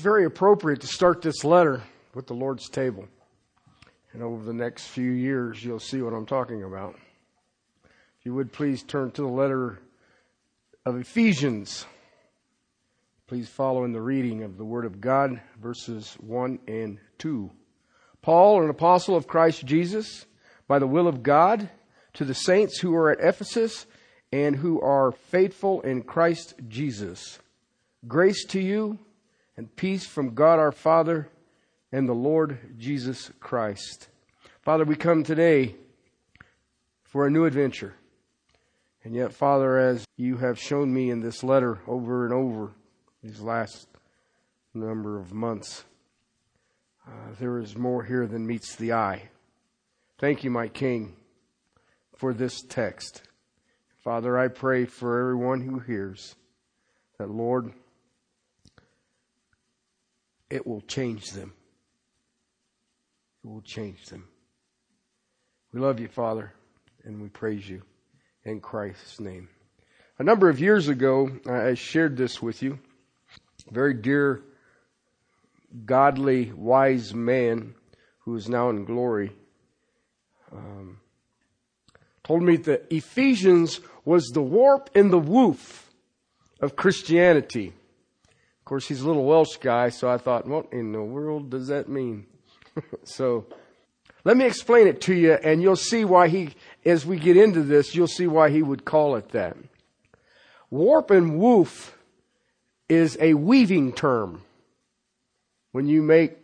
very appropriate to start this letter with the Lord's table. And over the next few years, you'll see what I'm talking about. If you would please turn to the letter of Ephesians. Please follow in the reading of the Word of God, verses 1 and 2. Paul, an apostle of Christ Jesus, by the will of God, to the saints who are at Ephesus and who are faithful in Christ Jesus. Grace to you and peace from God our Father and the Lord Jesus Christ. Father, we come today for a new adventure. And yet, Father, as you have shown me in this letter over and over these last number of months, uh, there is more here than meets the eye. Thank you, my King, for this text. Father, I pray for everyone who hears that, Lord, it will change them. It will change them. We love you, Father, and we praise you in Christ's name. A number of years ago, I shared this with you. A very dear, godly, wise man who is now in glory um, told me that Ephesians was the warp and the woof of Christianity. Course, he's a little Welsh guy, so I thought, what in the world does that mean? so, let me explain it to you, and you'll see why he, as we get into this, you'll see why he would call it that. Warp and woof is a weaving term. When you make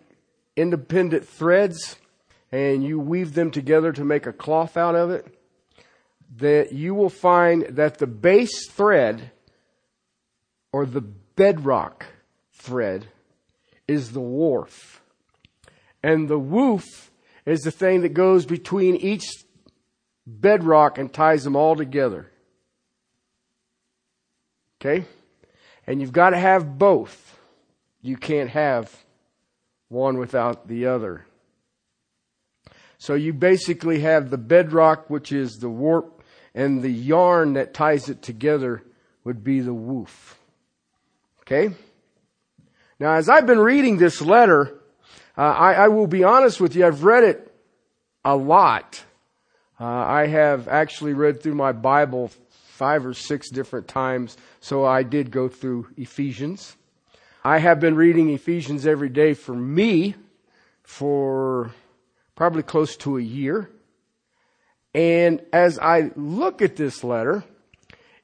independent threads and you weave them together to make a cloth out of it, that you will find that the base thread or the bedrock thread is the warp. And the woof is the thing that goes between each bedrock and ties them all together. Okay? And you've got to have both. You can't have one without the other. So you basically have the bedrock, which is the warp, and the yarn that ties it together would be the woof. Okay? Now, as I've been reading this letter, uh, I, I, will be honest with you, I've read it a lot. Uh, I have actually read through my Bible five or six different times, so I did go through Ephesians. I have been reading Ephesians every day for me for probably close to a year. And as I look at this letter,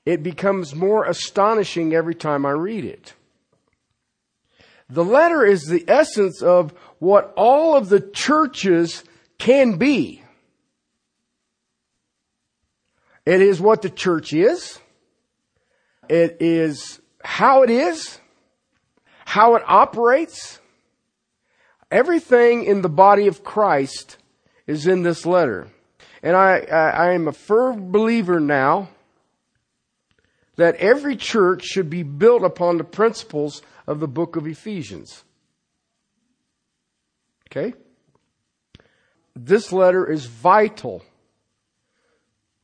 it becomes more astonishing every time I read it. The letter is the essence of what all of the churches can be. It is what the church is. It is how it is, how it operates, Everything in the body of Christ is in this letter. And I, I, I am a firm believer now that every church should be built upon the principles of the book of Ephesians. Okay? This letter is vital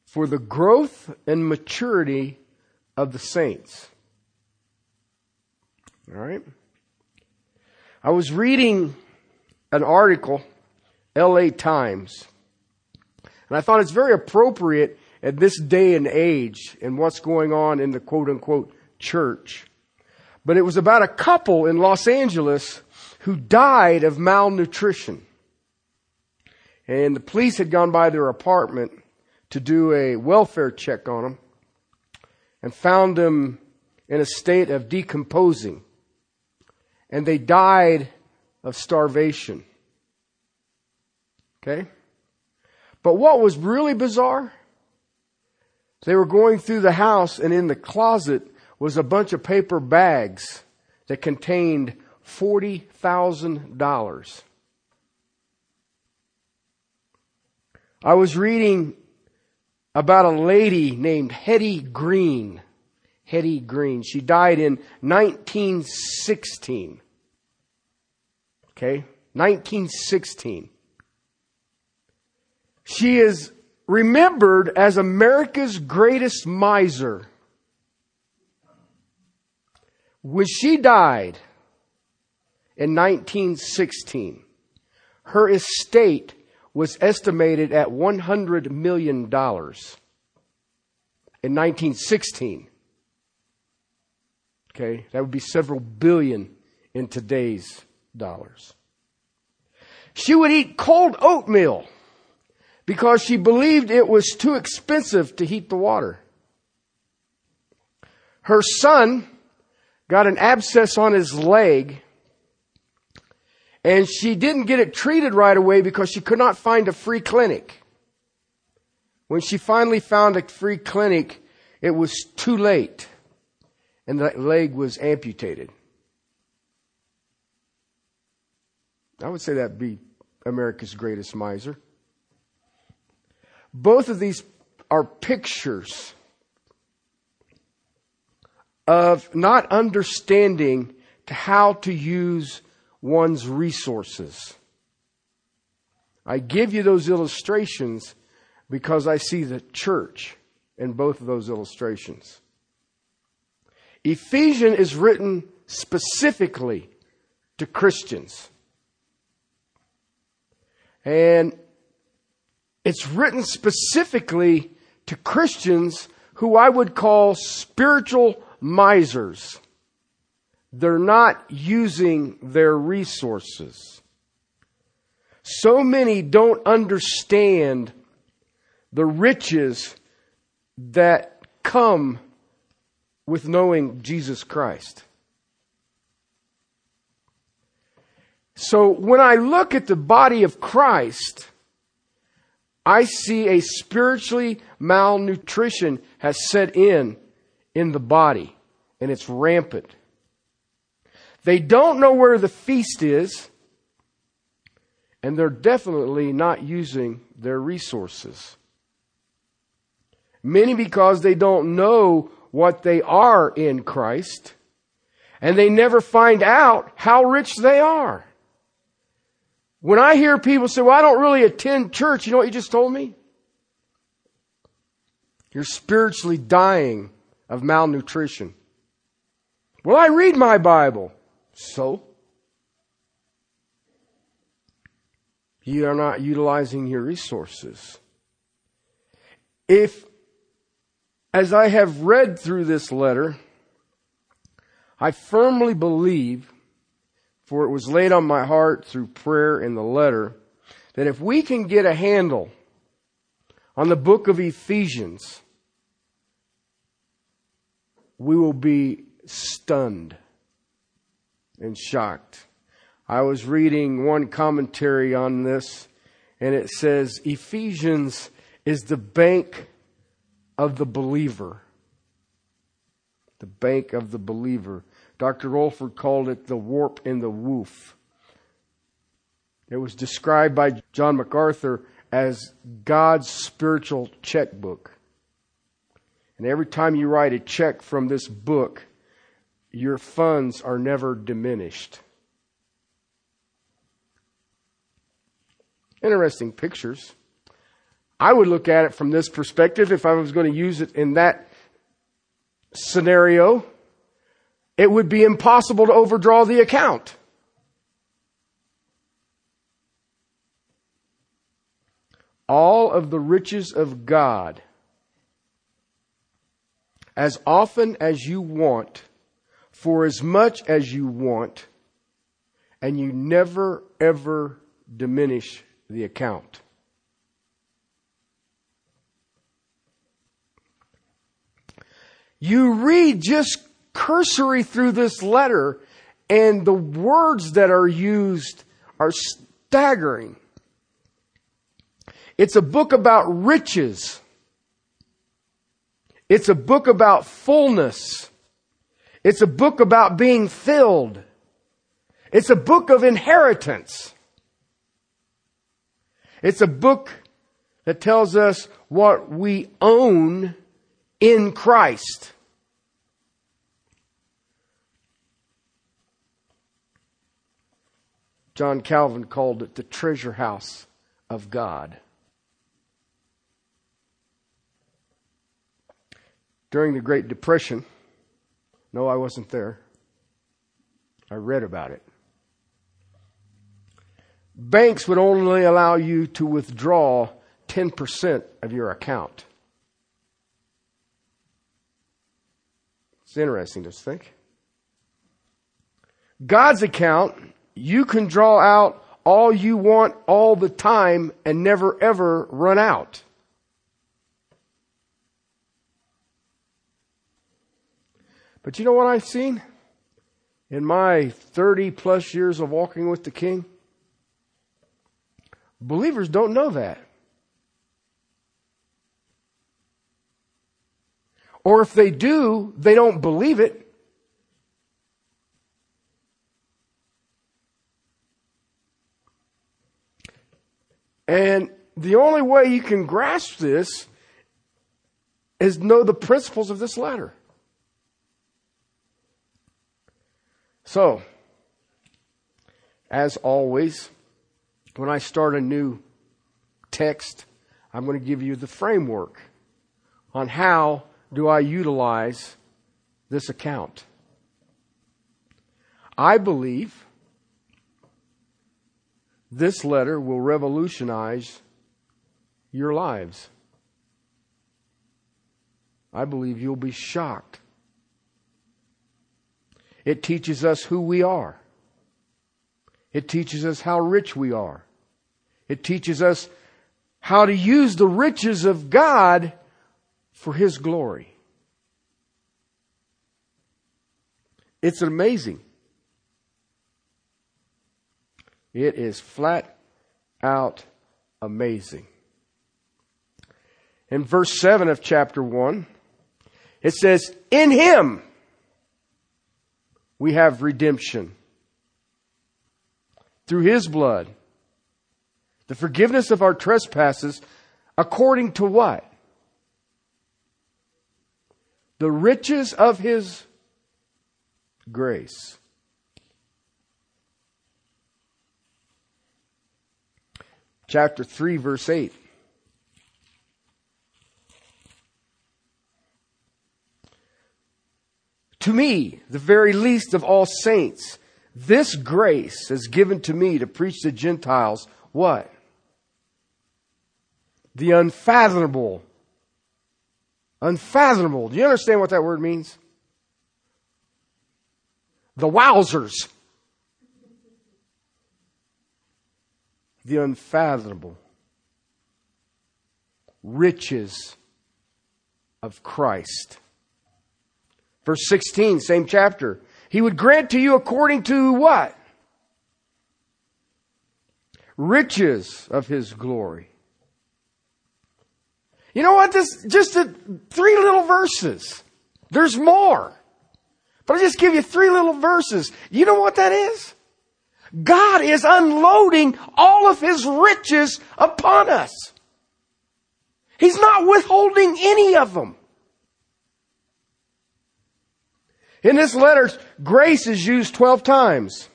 for the growth and maturity of the saints. All right? I was reading an article, LA Times. And I thought it's very appropriate at this day and age and what's going on in the quote unquote church. But it was about a couple in Los Angeles who died of malnutrition. And the police had gone by their apartment to do a welfare check on them and found them in a state of decomposing. And they died of starvation. Okay? But what was really bizarre? They were going through the house and in the closet was a bunch of paper bags that contained $40,000. I was reading about a lady named Hetty Green. Hetty Green. She died in 1916. Okay? 1916. She is remembered as America's greatest miser. When she died, in 1916. Her estate was estimated at $100 million in 1916. Okay, that would be several billion in today's dollars. She would eat cold oatmeal because she believed it was too expensive to heat the water. Her son got an abscess on his leg and she didn't get it treated right away because she could not find a free clinic. When she finally found a free clinic, it was too late and the leg was amputated. I would say that'd be America's greatest miser. Both of these are pictures of not understanding to how to use one's resources. I give you those illustrations because I see the church in both of those illustrations. Ephesians is written specifically to Christians. And it's written specifically to Christians who I would call spiritual misers. They're not using their resources. So many don't understand the riches that come with knowing Jesus Christ. So when I look at the body of Christ, I see a spiritually malnutrition has set in in the body and it's rampant. They don't know where the feast is and they're definitely not using their resources. Many because they don't know what they are in Christ and they never find out how rich they are. When I hear people say, well, I don't really attend church, you know what you just told me? You're spiritually dying of malnutrition. Well, I read my Bible. So? You are not utilizing your resources. If, as I have read through this letter, I firmly believe for it was laid on my heart through prayer in the letter that if we can get a handle on the book of Ephesians, we will be stunned and shocked. I was reading one commentary on this and it says Ephesians is the bank of the believer. The bank of the believer. Dr. Olford called it the warp in the woof. It was described by John MacArthur as God's spiritual checkbook. And every time you write a check from this book, your funds are never diminished. Interesting pictures. I would look at it from this perspective if I was going to use it in that scenario it would be impossible to overdraw the account. All of the riches of God, as often as you want, for as much as you want, and you never ever diminish the account. You read just cursory through this letter, and the words that are used are staggering. It's a book about riches. It's a book about fullness. It's a book about being filled. It's a book of inheritance. It's a book that tells us what we own in Christ. John Calvin called it the treasure house of God. During the Great Depression, no, I wasn't there. I read about it. banks would only allow you to withdraw 10% of your account. It's interesting to think. God's account, you can draw out all you want all the time and never ever run out. But you know what I've seen? In my 30 plus years of walking with the King? Believers don't know that. Or if they do, they don't believe it. And the only way you can grasp this is know the principles of this letter. So, as always, when I start a new text, I'm going to give you the framework on how do I utilize this account. I believe this letter will revolutionize your lives. I believe you'll be shocked. It teaches us who we are. It teaches us how rich we are. It teaches us how to use the riches of God for His glory. It's amazing. It is flat out amazing. In verse 7 of chapter 1, it says, In Him we have redemption through His blood, the forgiveness of our trespasses, according to what? The riches of His grace. Chapter 3, verse 8. To me, the very least of all saints, this grace is given to me to preach to Gentiles what? The unfathomable. Unfathomable. Do you understand what that word means? The wowzers. The unfathomable riches of Christ. Verse 16, same chapter. He would grant to you according to what? Riches of his glory. You know what? This just a, three little verses. There's more. But I just give you three little verses. You know what that is? God is unloading all of His riches upon us. He's not withholding any of them. In this letter, grace is used 12 times.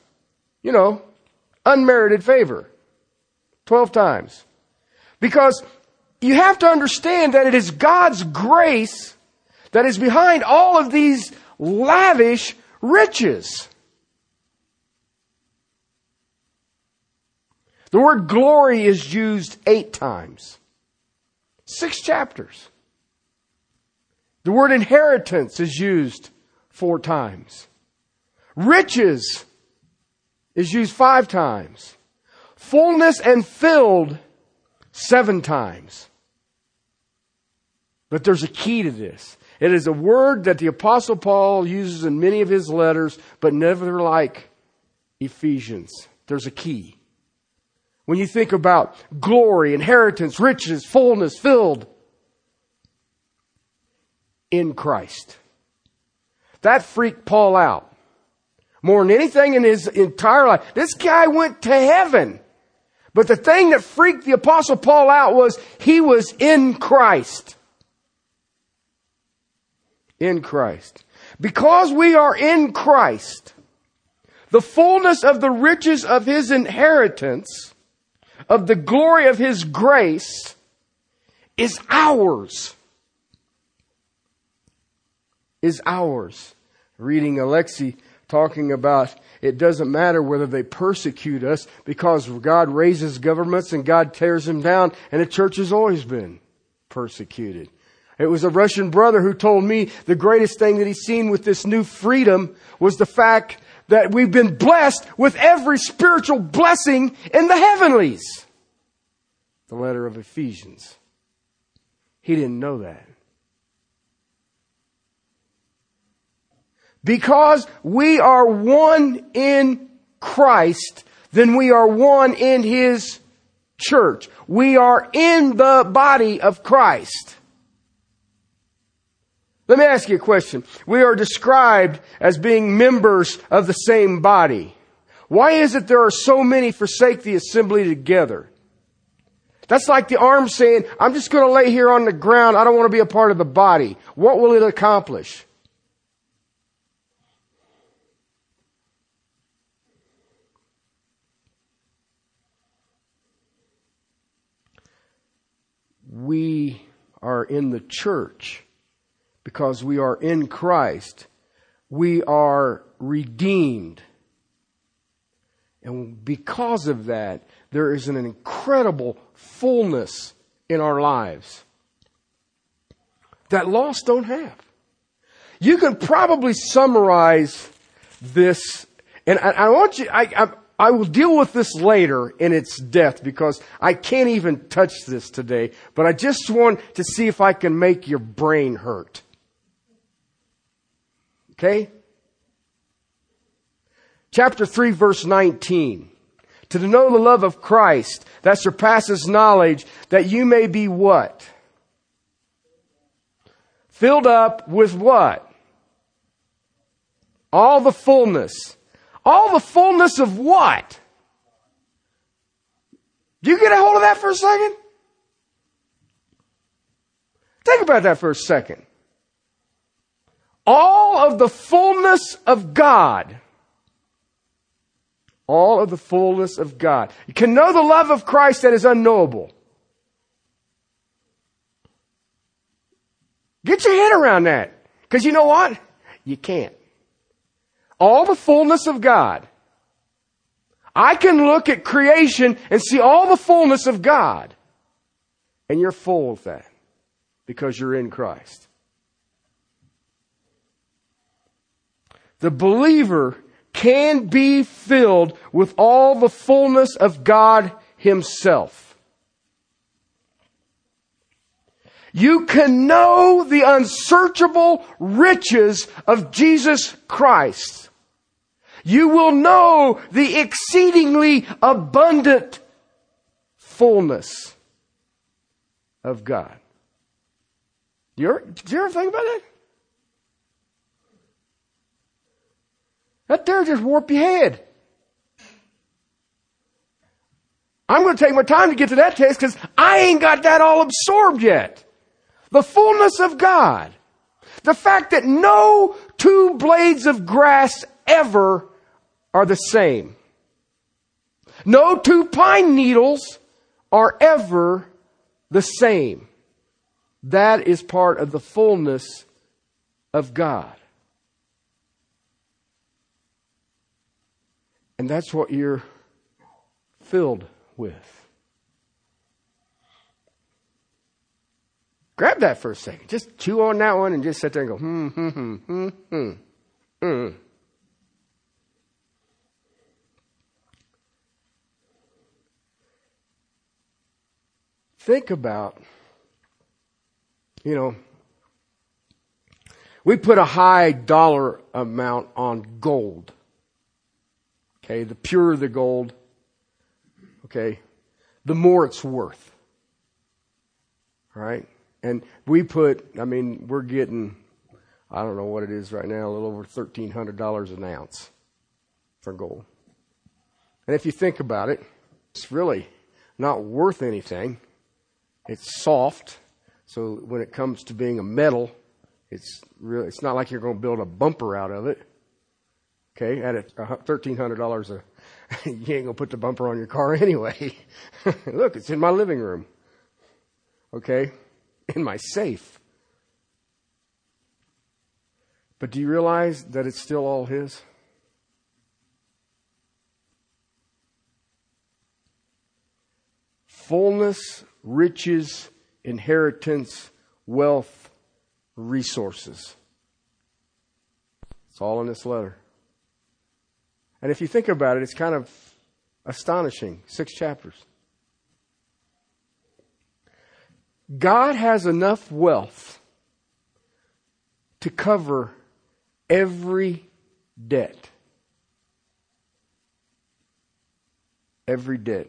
You know, unmerited favor. 12 times. Because you have to understand that it is God's grace that is behind all of these lavish riches. The word glory is used eight times. Six chapters. The word inheritance is used four times. Riches is used five times. Fullness and filled seven times. But there's a key to this. It is a word that the apostle Paul uses in many of his letters, but never like Ephesians. There's a key. When you think about glory, inheritance, riches, fullness, filled in Christ. That freaked Paul out. More than anything in his entire life. This guy went to heaven. But the thing that freaked the apostle Paul out was he was in Christ. In Christ. Because we are in Christ, the fullness of the riches of his inheritance of the glory of His grace is ours. Is ours. Reading Alexi talking about it doesn't matter whether they persecute us because God raises governments and God tears them down and the church has always been persecuted. It was a Russian brother who told me the greatest thing that he's seen with this new freedom was the fact that we've been blessed with every spiritual blessing in the heavenlies. The letter of Ephesians. He didn't know that. Because we are one in Christ, then we are one in His church. We are in the body of Christ. Let me ask you a question. We are described as being members of the same body. Why is it there are so many forsake the assembly together? That's like the arm saying, I'm just going to lay here on the ground. I don't want to be a part of the body. What will it accomplish? We are in the church because we are in Christ. We are redeemed. And because of that, there is an incredible fullness in our lives that lost don't have. You can probably summarize this, and I, I want you, I, I, I will deal with this later in its depth because I can't even touch this today, but I just want to see if I can make your brain hurt. Okay? Chapter 3 verse 19. To know the love of Christ that surpasses knowledge that you may be what? Filled up with what? All the fullness. All the fullness of what? Do you get a hold of that for a second? Think about that for a second all of the fullness of God. All of the fullness of God. You can know the love of Christ that is unknowable. Get your head around that. Because you know what? You can't. All the fullness of God. I can look at creation and see all the fullness of God. And you're full of that because you're in Christ. The believer can be filled with all the fullness of God Himself. You can know the unsearchable riches of Jesus Christ. You will know the exceedingly abundant fullness of God. Do you ever, you ever think about that? That there just warp your head. I'm going to take my time to get to that text because I ain't got that all absorbed yet. The fullness of God. The fact that no two blades of grass ever are the same. No two pine needles are ever the same. That is part of the fullness of God. And that's what you're filled with. Grab that for a second. Just chew on that one and just sit there and go, hmm, hmm, hmm, hmm, hmm, hmm. Think about, you know, we put a high dollar amount on gold. Okay, the purer the gold, okay, the more it's worth. All right? And we put, I mean, we're getting, I don't know what it is right now, a little over $1,300 an ounce for gold. And if you think about it, it's really not worth anything. It's soft. So when it comes to being a metal, it's really, it's not like you're going to build a bumper out of it. Okay, at $1,300 a, you ain't gonna put the bumper on your car anyway. Look, it's in my living room. Okay, in my safe. But do you realize that it's still all His? Fullness, riches, inheritance, wealth, resources. It's all in this letter. And if you think about it, it's kind of astonishing. Six chapters. God has enough wealth to cover every debt. Every debt.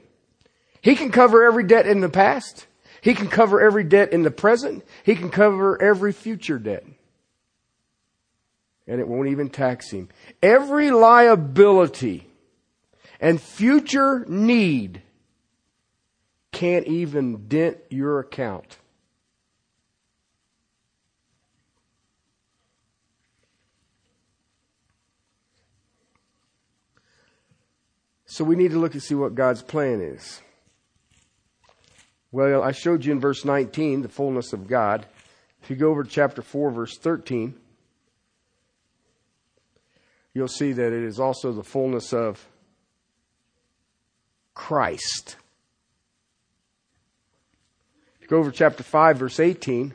He can cover every debt in the past. He can cover every debt in the present. He can cover every future debt. And it won't even tax him. Every liability and future need can't even dent your account. So we need to look and see what God's plan is. Well, I showed you in verse 19 the fullness of God. If you go over to chapter 4, verse 13, you'll see that it is also the fullness of Christ. If you go over chapter 5, verse 18,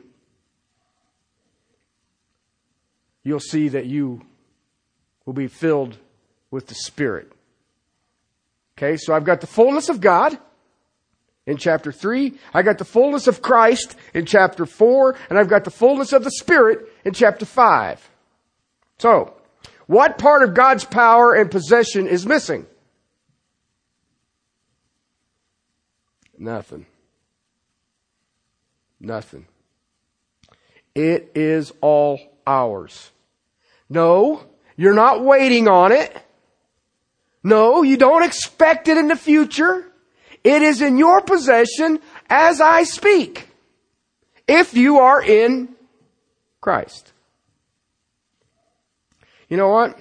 you'll see that you will be filled with the Spirit. Okay, so I've got the fullness of God in chapter 3. I got the fullness of Christ in chapter 4. And I've got the fullness of the Spirit in chapter 5. So, what part of God's power and possession is missing? Nothing. Nothing. It is all ours. No, you're not waiting on it. No, you don't expect it in the future. It is in your possession as I speak. If you are in Christ. You know what?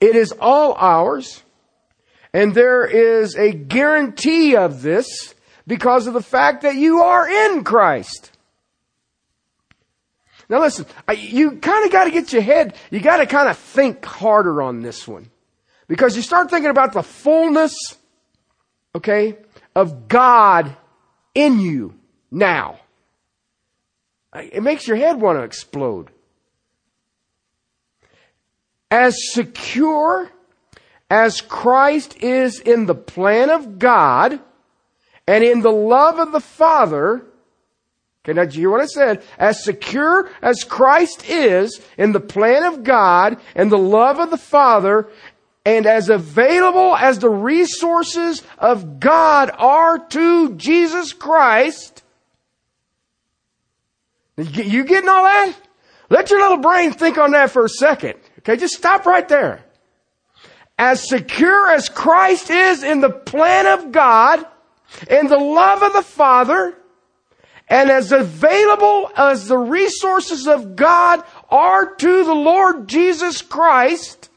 It is all ours. And there is a guarantee of this because of the fact that you are in Christ. Now listen, you kind of got to get your head, you got to kind of think harder on this one. Because you start thinking about the fullness, okay, of God in you now. It makes your head want to explode. As secure as Christ is in the plan of God and in the love of the Father, Okay, now do you hear what I said? As secure as Christ is in the plan of God and the love of the Father and as available as the resources of God are to Jesus Christ. You getting all that? Let your little brain think on that for a second. Okay, just stop right there. As secure as Christ is in the plan of God in the love of the Father, and as available as the resources of God are to the Lord Jesus Christ,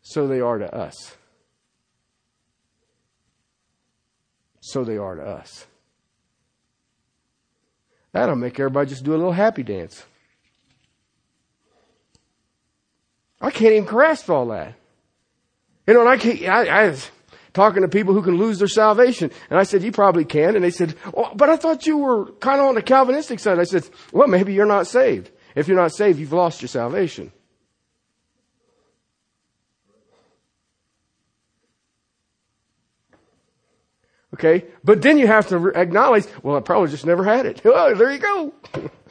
so they are to us. So they are to us. That'll make everybody just do a little happy dance. I can't even grasp all that. You know, and I can't, I, I was talking to people who can lose their salvation. And I said, you probably can. And they said, oh, but I thought you were kind of on the Calvinistic side. I said, well, maybe you're not saved. If you're not saved, you've lost your salvation. Okay? But then you have to acknowledge, well, I probably just never had it. Oh, there you go.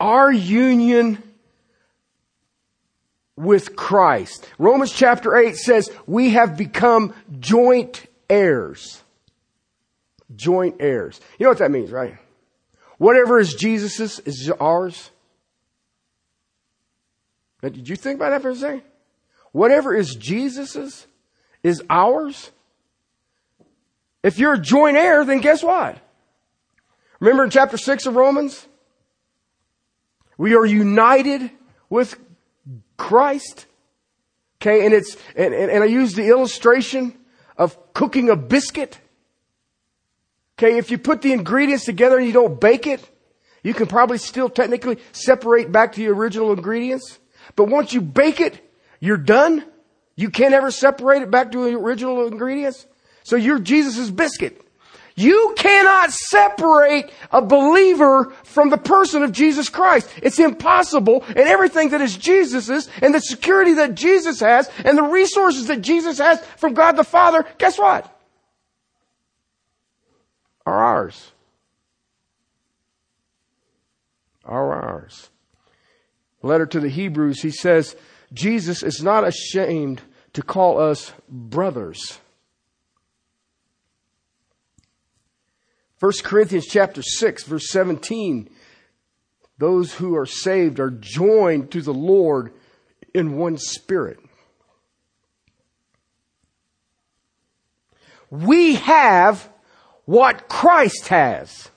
Our union with Christ. Romans chapter 8 says we have become joint heirs. Joint heirs. You know what that means, right? Whatever is Jesus's is ours. Now, did you think about that for a second? Whatever is Jesus's is ours. If you're a joint heir, then guess what? Remember in chapter 6 of Romans? We are united with Christ. Okay, and it's, and, and, and I use the illustration of cooking a biscuit. Okay, if you put the ingredients together and you don't bake it, you can probably still technically separate back to the original ingredients. But once you bake it, you're done. You can't ever separate it back to the original ingredients. So you're Jesus' biscuit. You cannot separate a believer from the person of Jesus Christ. It's impossible. And everything that is Jesus's and the security that Jesus has and the resources that Jesus has from God the Father, guess what? Are ours. Are ours. Letter to the Hebrews, he says, Jesus is not ashamed to call us brothers. 1 Corinthians chapter 6 verse 17 those who are saved are joined to the Lord in one spirit. We have what Christ has.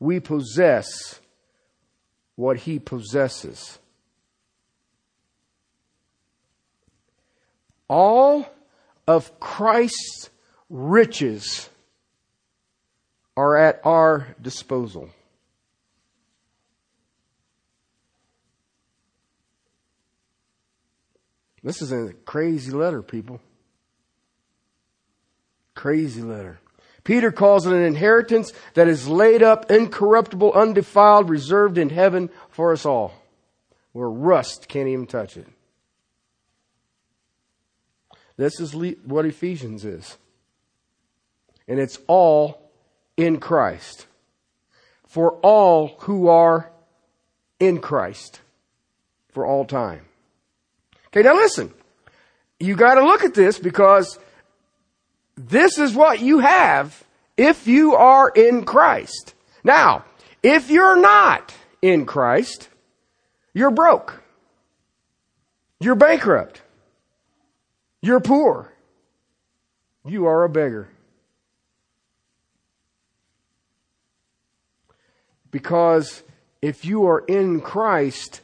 We possess what he possesses. All of Christ's riches are at our disposal. This is a crazy letter, people. Crazy letter. Peter calls it an inheritance that is laid up, incorruptible, undefiled, reserved in heaven for us all, where rust can't even touch it. This is what Ephesians is. And it's all in Christ. For all who are in Christ for all time. Okay, now listen. You gotta look at this because this is what you have if you are in Christ. Now, if you're not in Christ, you're broke. You're bankrupt. You're poor. You are a beggar. Because if you are in Christ,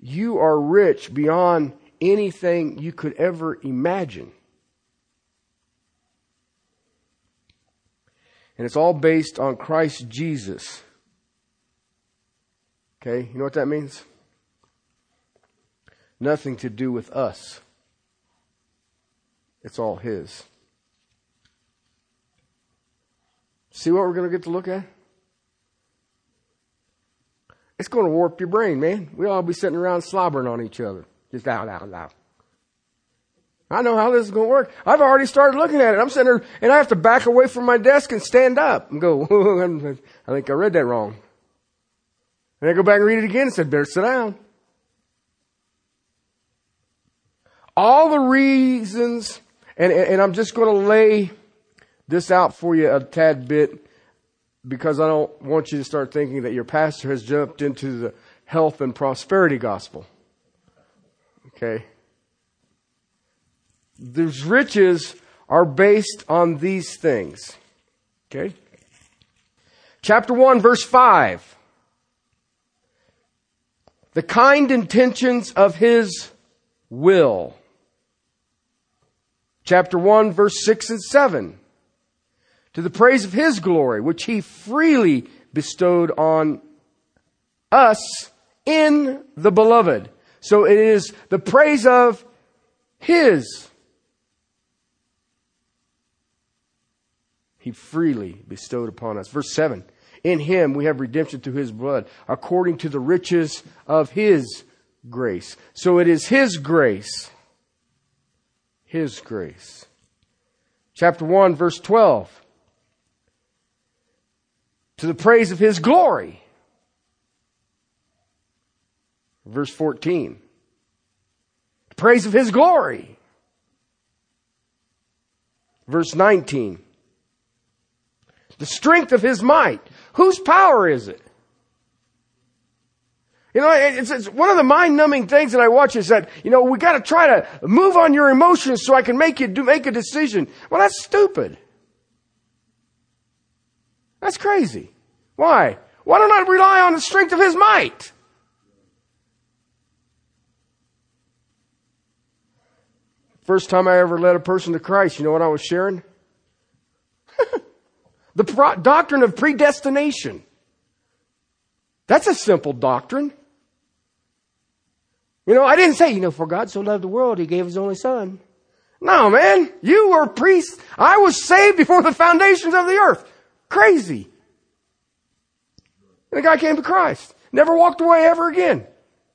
you are rich beyond anything you could ever imagine. And it's all based on Christ Jesus. Okay, you know what that means? Nothing to do with us. It's all His. See what we're going to get to look at? It's going to warp your brain, man. We'll all be sitting around slobbering on each other. Just out, out, out. I know how this is going to work. I've already started looking at it. I'm sitting there and I have to back away from my desk and stand up and go, I think I read that wrong. And I go back and read it again and said, better sit down. All the reasons and, and I'm just going to lay this out for you a tad bit because I don't want you to start thinking that your pastor has jumped into the health and prosperity gospel. Okay? These riches are based on these things. Okay? Chapter 1, verse 5. The kind intentions of his will chapter 1, verse 6 and 7. To the praise of His glory, which He freely bestowed on us in the beloved. So it is the praise of His. He freely bestowed upon us. Verse 7. In Him we have redemption through His blood, according to the riches of His grace. So it is His grace his grace. Chapter 1, verse 12. To the praise of His glory. Verse 14. The praise of His glory. Verse 19. The strength of His might. Whose power is it? You know, it's, it's one of the mind-numbing things that I watch is that, you know, we gotta try to move on your emotions so I can make you do, make a decision. Well, that's stupid. That's crazy. Why? Why don't I rely on the strength of His might? First time I ever led a person to Christ, you know what I was sharing? the pro- doctrine of predestination. That's a simple doctrine. You know, I didn't say, you know, for God so loved the world, he gave his only son. No, man. You were priest. I was saved before the foundations of the earth. Crazy. And the guy came to Christ. Never walked away ever again.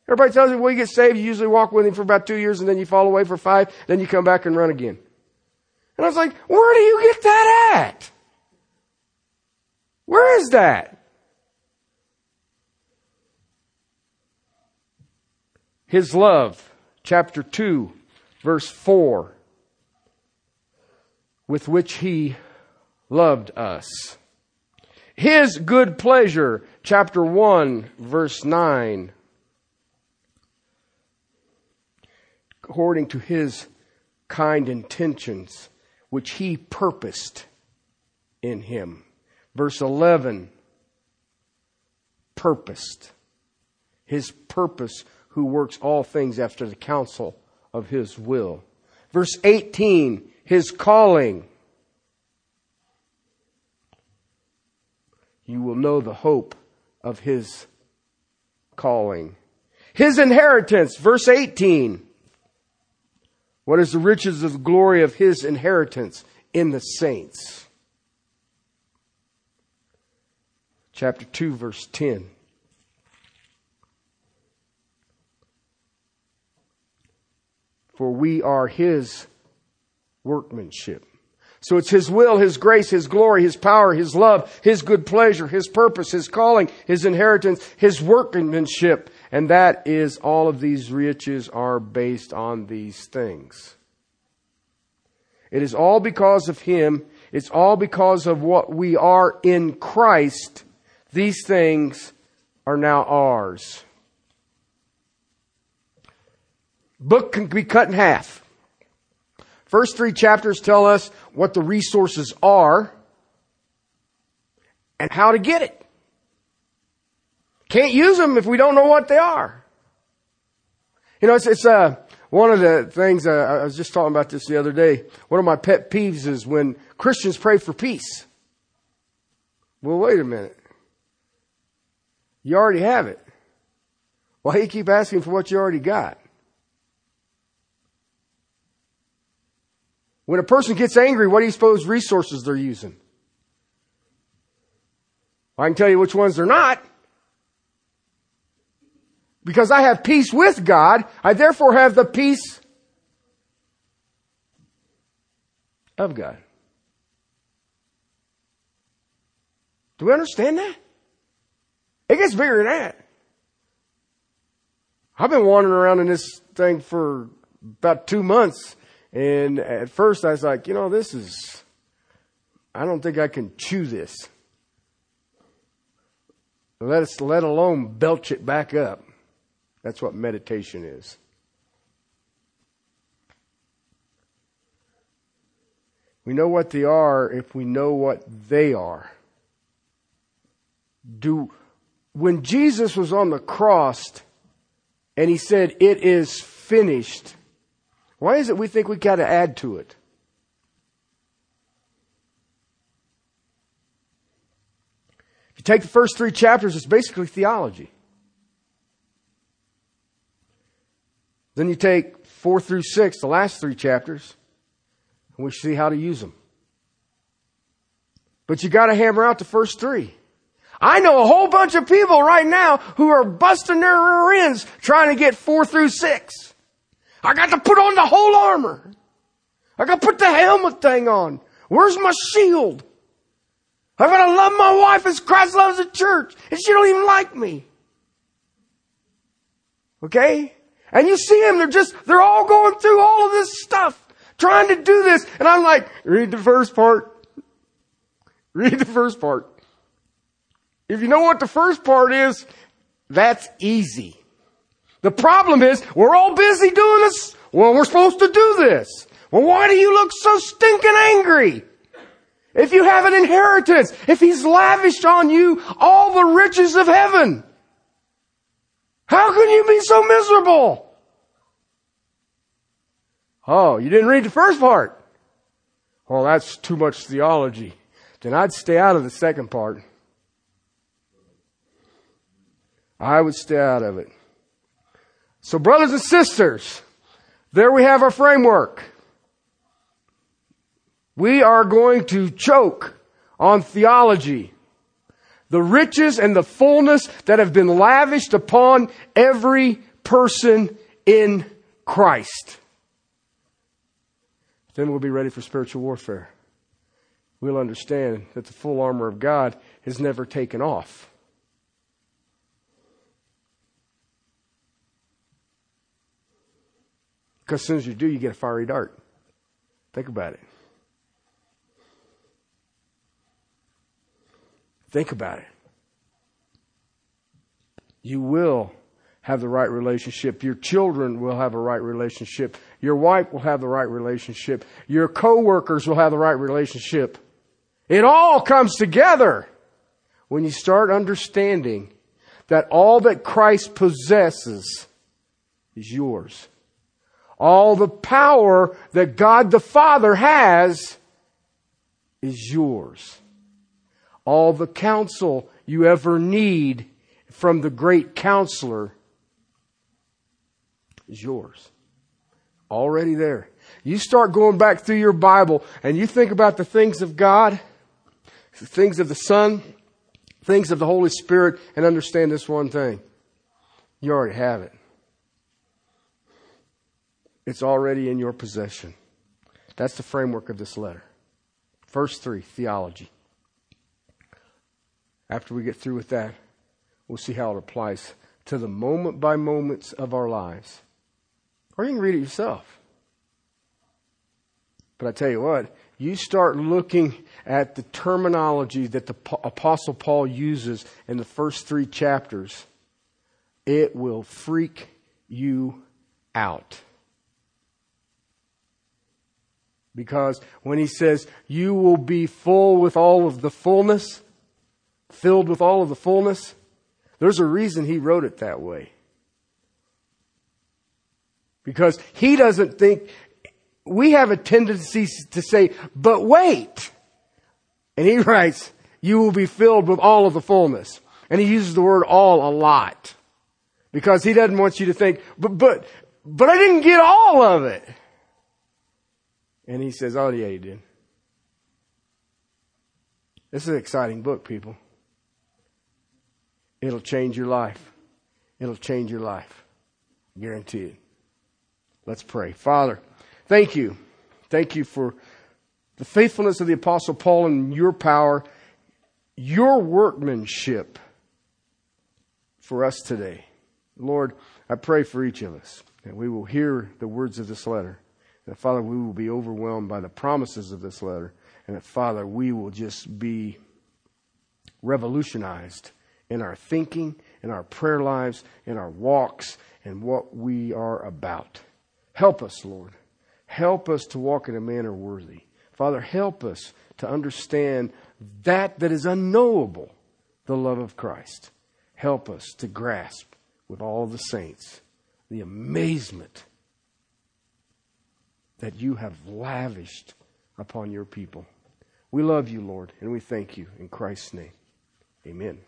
Everybody tells you, well, you get saved, you usually walk with him for about two years and then you fall away for five, then you come back and run again. And I was like, where do you get that at? Where is that? His love, chapter 2, verse 4, with which he loved us. His good pleasure, chapter 1, verse 9. According to his kind intentions, which he purposed in him. Verse 11, purposed. His purpose, who works all things after the counsel of his will. Verse 18, his calling. You will know the hope of his calling. His inheritance, verse 18. What is the riches of the glory of his inheritance in the saints? Chapter 2, verse 10. For we are his workmanship. So it's His will, His grace, His glory, His power, His love, His good pleasure, His purpose, His calling, His inheritance, His workmanship. And that is all of these riches are based on these things. It is all because of Him. It's all because of what we are in Christ. These things are now ours. Book can be cut in half. First three chapters tell us what the resources are and how to get it. Can't use them if we don't know what they are. You know, it's, it's uh, one of the things, uh, I was just talking about this the other day. One of my pet peeves is when Christians pray for peace. Well, wait a minute. You already have it. Why do you keep asking for what you already got? When a person gets angry, what do you suppose resources they're using? I can tell you which ones they're not. Because I have peace with God, I therefore have the peace of God. Do we understand that? It gets bigger than that. I've been wandering around in this thing for about two months and at first I was like, you know, this is, I don't think I can chew this. Let us, let alone belch it back up. That's what meditation is. We know what they are if we know what they are. Do, when Jesus was on the cross and he said, it is finished, why is it we think we got to add to it? If you take the first three chapters, it's basically theology. Then you take four through six, the last three chapters, and we see how to use them. But you got to hammer out the first three. I know a whole bunch of people right now who are busting their rear ends trying to get four through six. I got to put on the whole armor. I got to put the helmet thing on. Where's my shield? I gotta love my wife as Christ loves the church. And she don't even like me. Okay? And you see them, they're just, they're all going through all of this stuff, trying to do this. And I'm like, read the first part. Read the first part. If you know what the first part is, that's easy. The problem is, we're all busy doing this. Well, we're supposed to do this. Well, why do you look so stinking angry? If you have an inheritance, if He's lavished on you all the riches of heaven, how can you be so miserable? Oh, you didn't read the first part. Well, that's too much theology. Then I'd stay out of the second part. I would stay out of it. So brothers and sisters, there we have our framework. We are going to choke on theology. The riches and the fullness that have been lavished upon every person in Christ. Then we'll be ready for spiritual warfare. We'll understand that the full armor of God is never taken off. Because as soon as you do, you get a fiery dart. Think about it. Think about it. You will have the right relationship. Your children will have a right relationship. Your wife will have the right relationship. Your coworkers will have the right relationship. It all comes together when you start understanding that all that Christ possesses is yours. All the power that God the Father has is yours. All the counsel you ever need from the great counselor is yours. Already there. You start going back through your Bible and you think about the things of God, the things of the Son, things of the Holy Spirit, and understand this one thing. You already have it. It's already in your possession. That's the framework of this letter. First 3, theology. After we get through with that, we'll see how it applies to the moment by moments of our lives. Or you can read it yourself. But I tell you what, you start looking at the terminology that the Apostle Paul uses in the first three chapters, it will freak you out. Because when he says, you will be full with all of the fullness, filled with all of the fullness, there's a reason he wrote it that way. Because he doesn't think, we have a tendency to say, but wait. And he writes, you will be filled with all of the fullness. And he uses the word all a lot. Because he doesn't want you to think, but, but, but I didn't get all of it. And he says, oh yeah, you did. This is an exciting book, people. It'll change your life. It'll change your life. Guaranteed. Let's pray. Father, thank you. Thank you for the faithfulness of the Apostle Paul and your power, your workmanship for us today. Lord, I pray for each of us that we will hear the words of this letter. That, Father, we will be overwhelmed by the promises of this letter. And that, Father, we will just be revolutionized in our thinking, in our prayer lives, in our walks, and what we are about. Help us, Lord. Help us to walk in a manner worthy. Father, help us to understand that that is unknowable, the love of Christ. Help us to grasp with all the saints the amazement that you have lavished upon your people. We love you, Lord, and we thank you in Christ's name. Amen.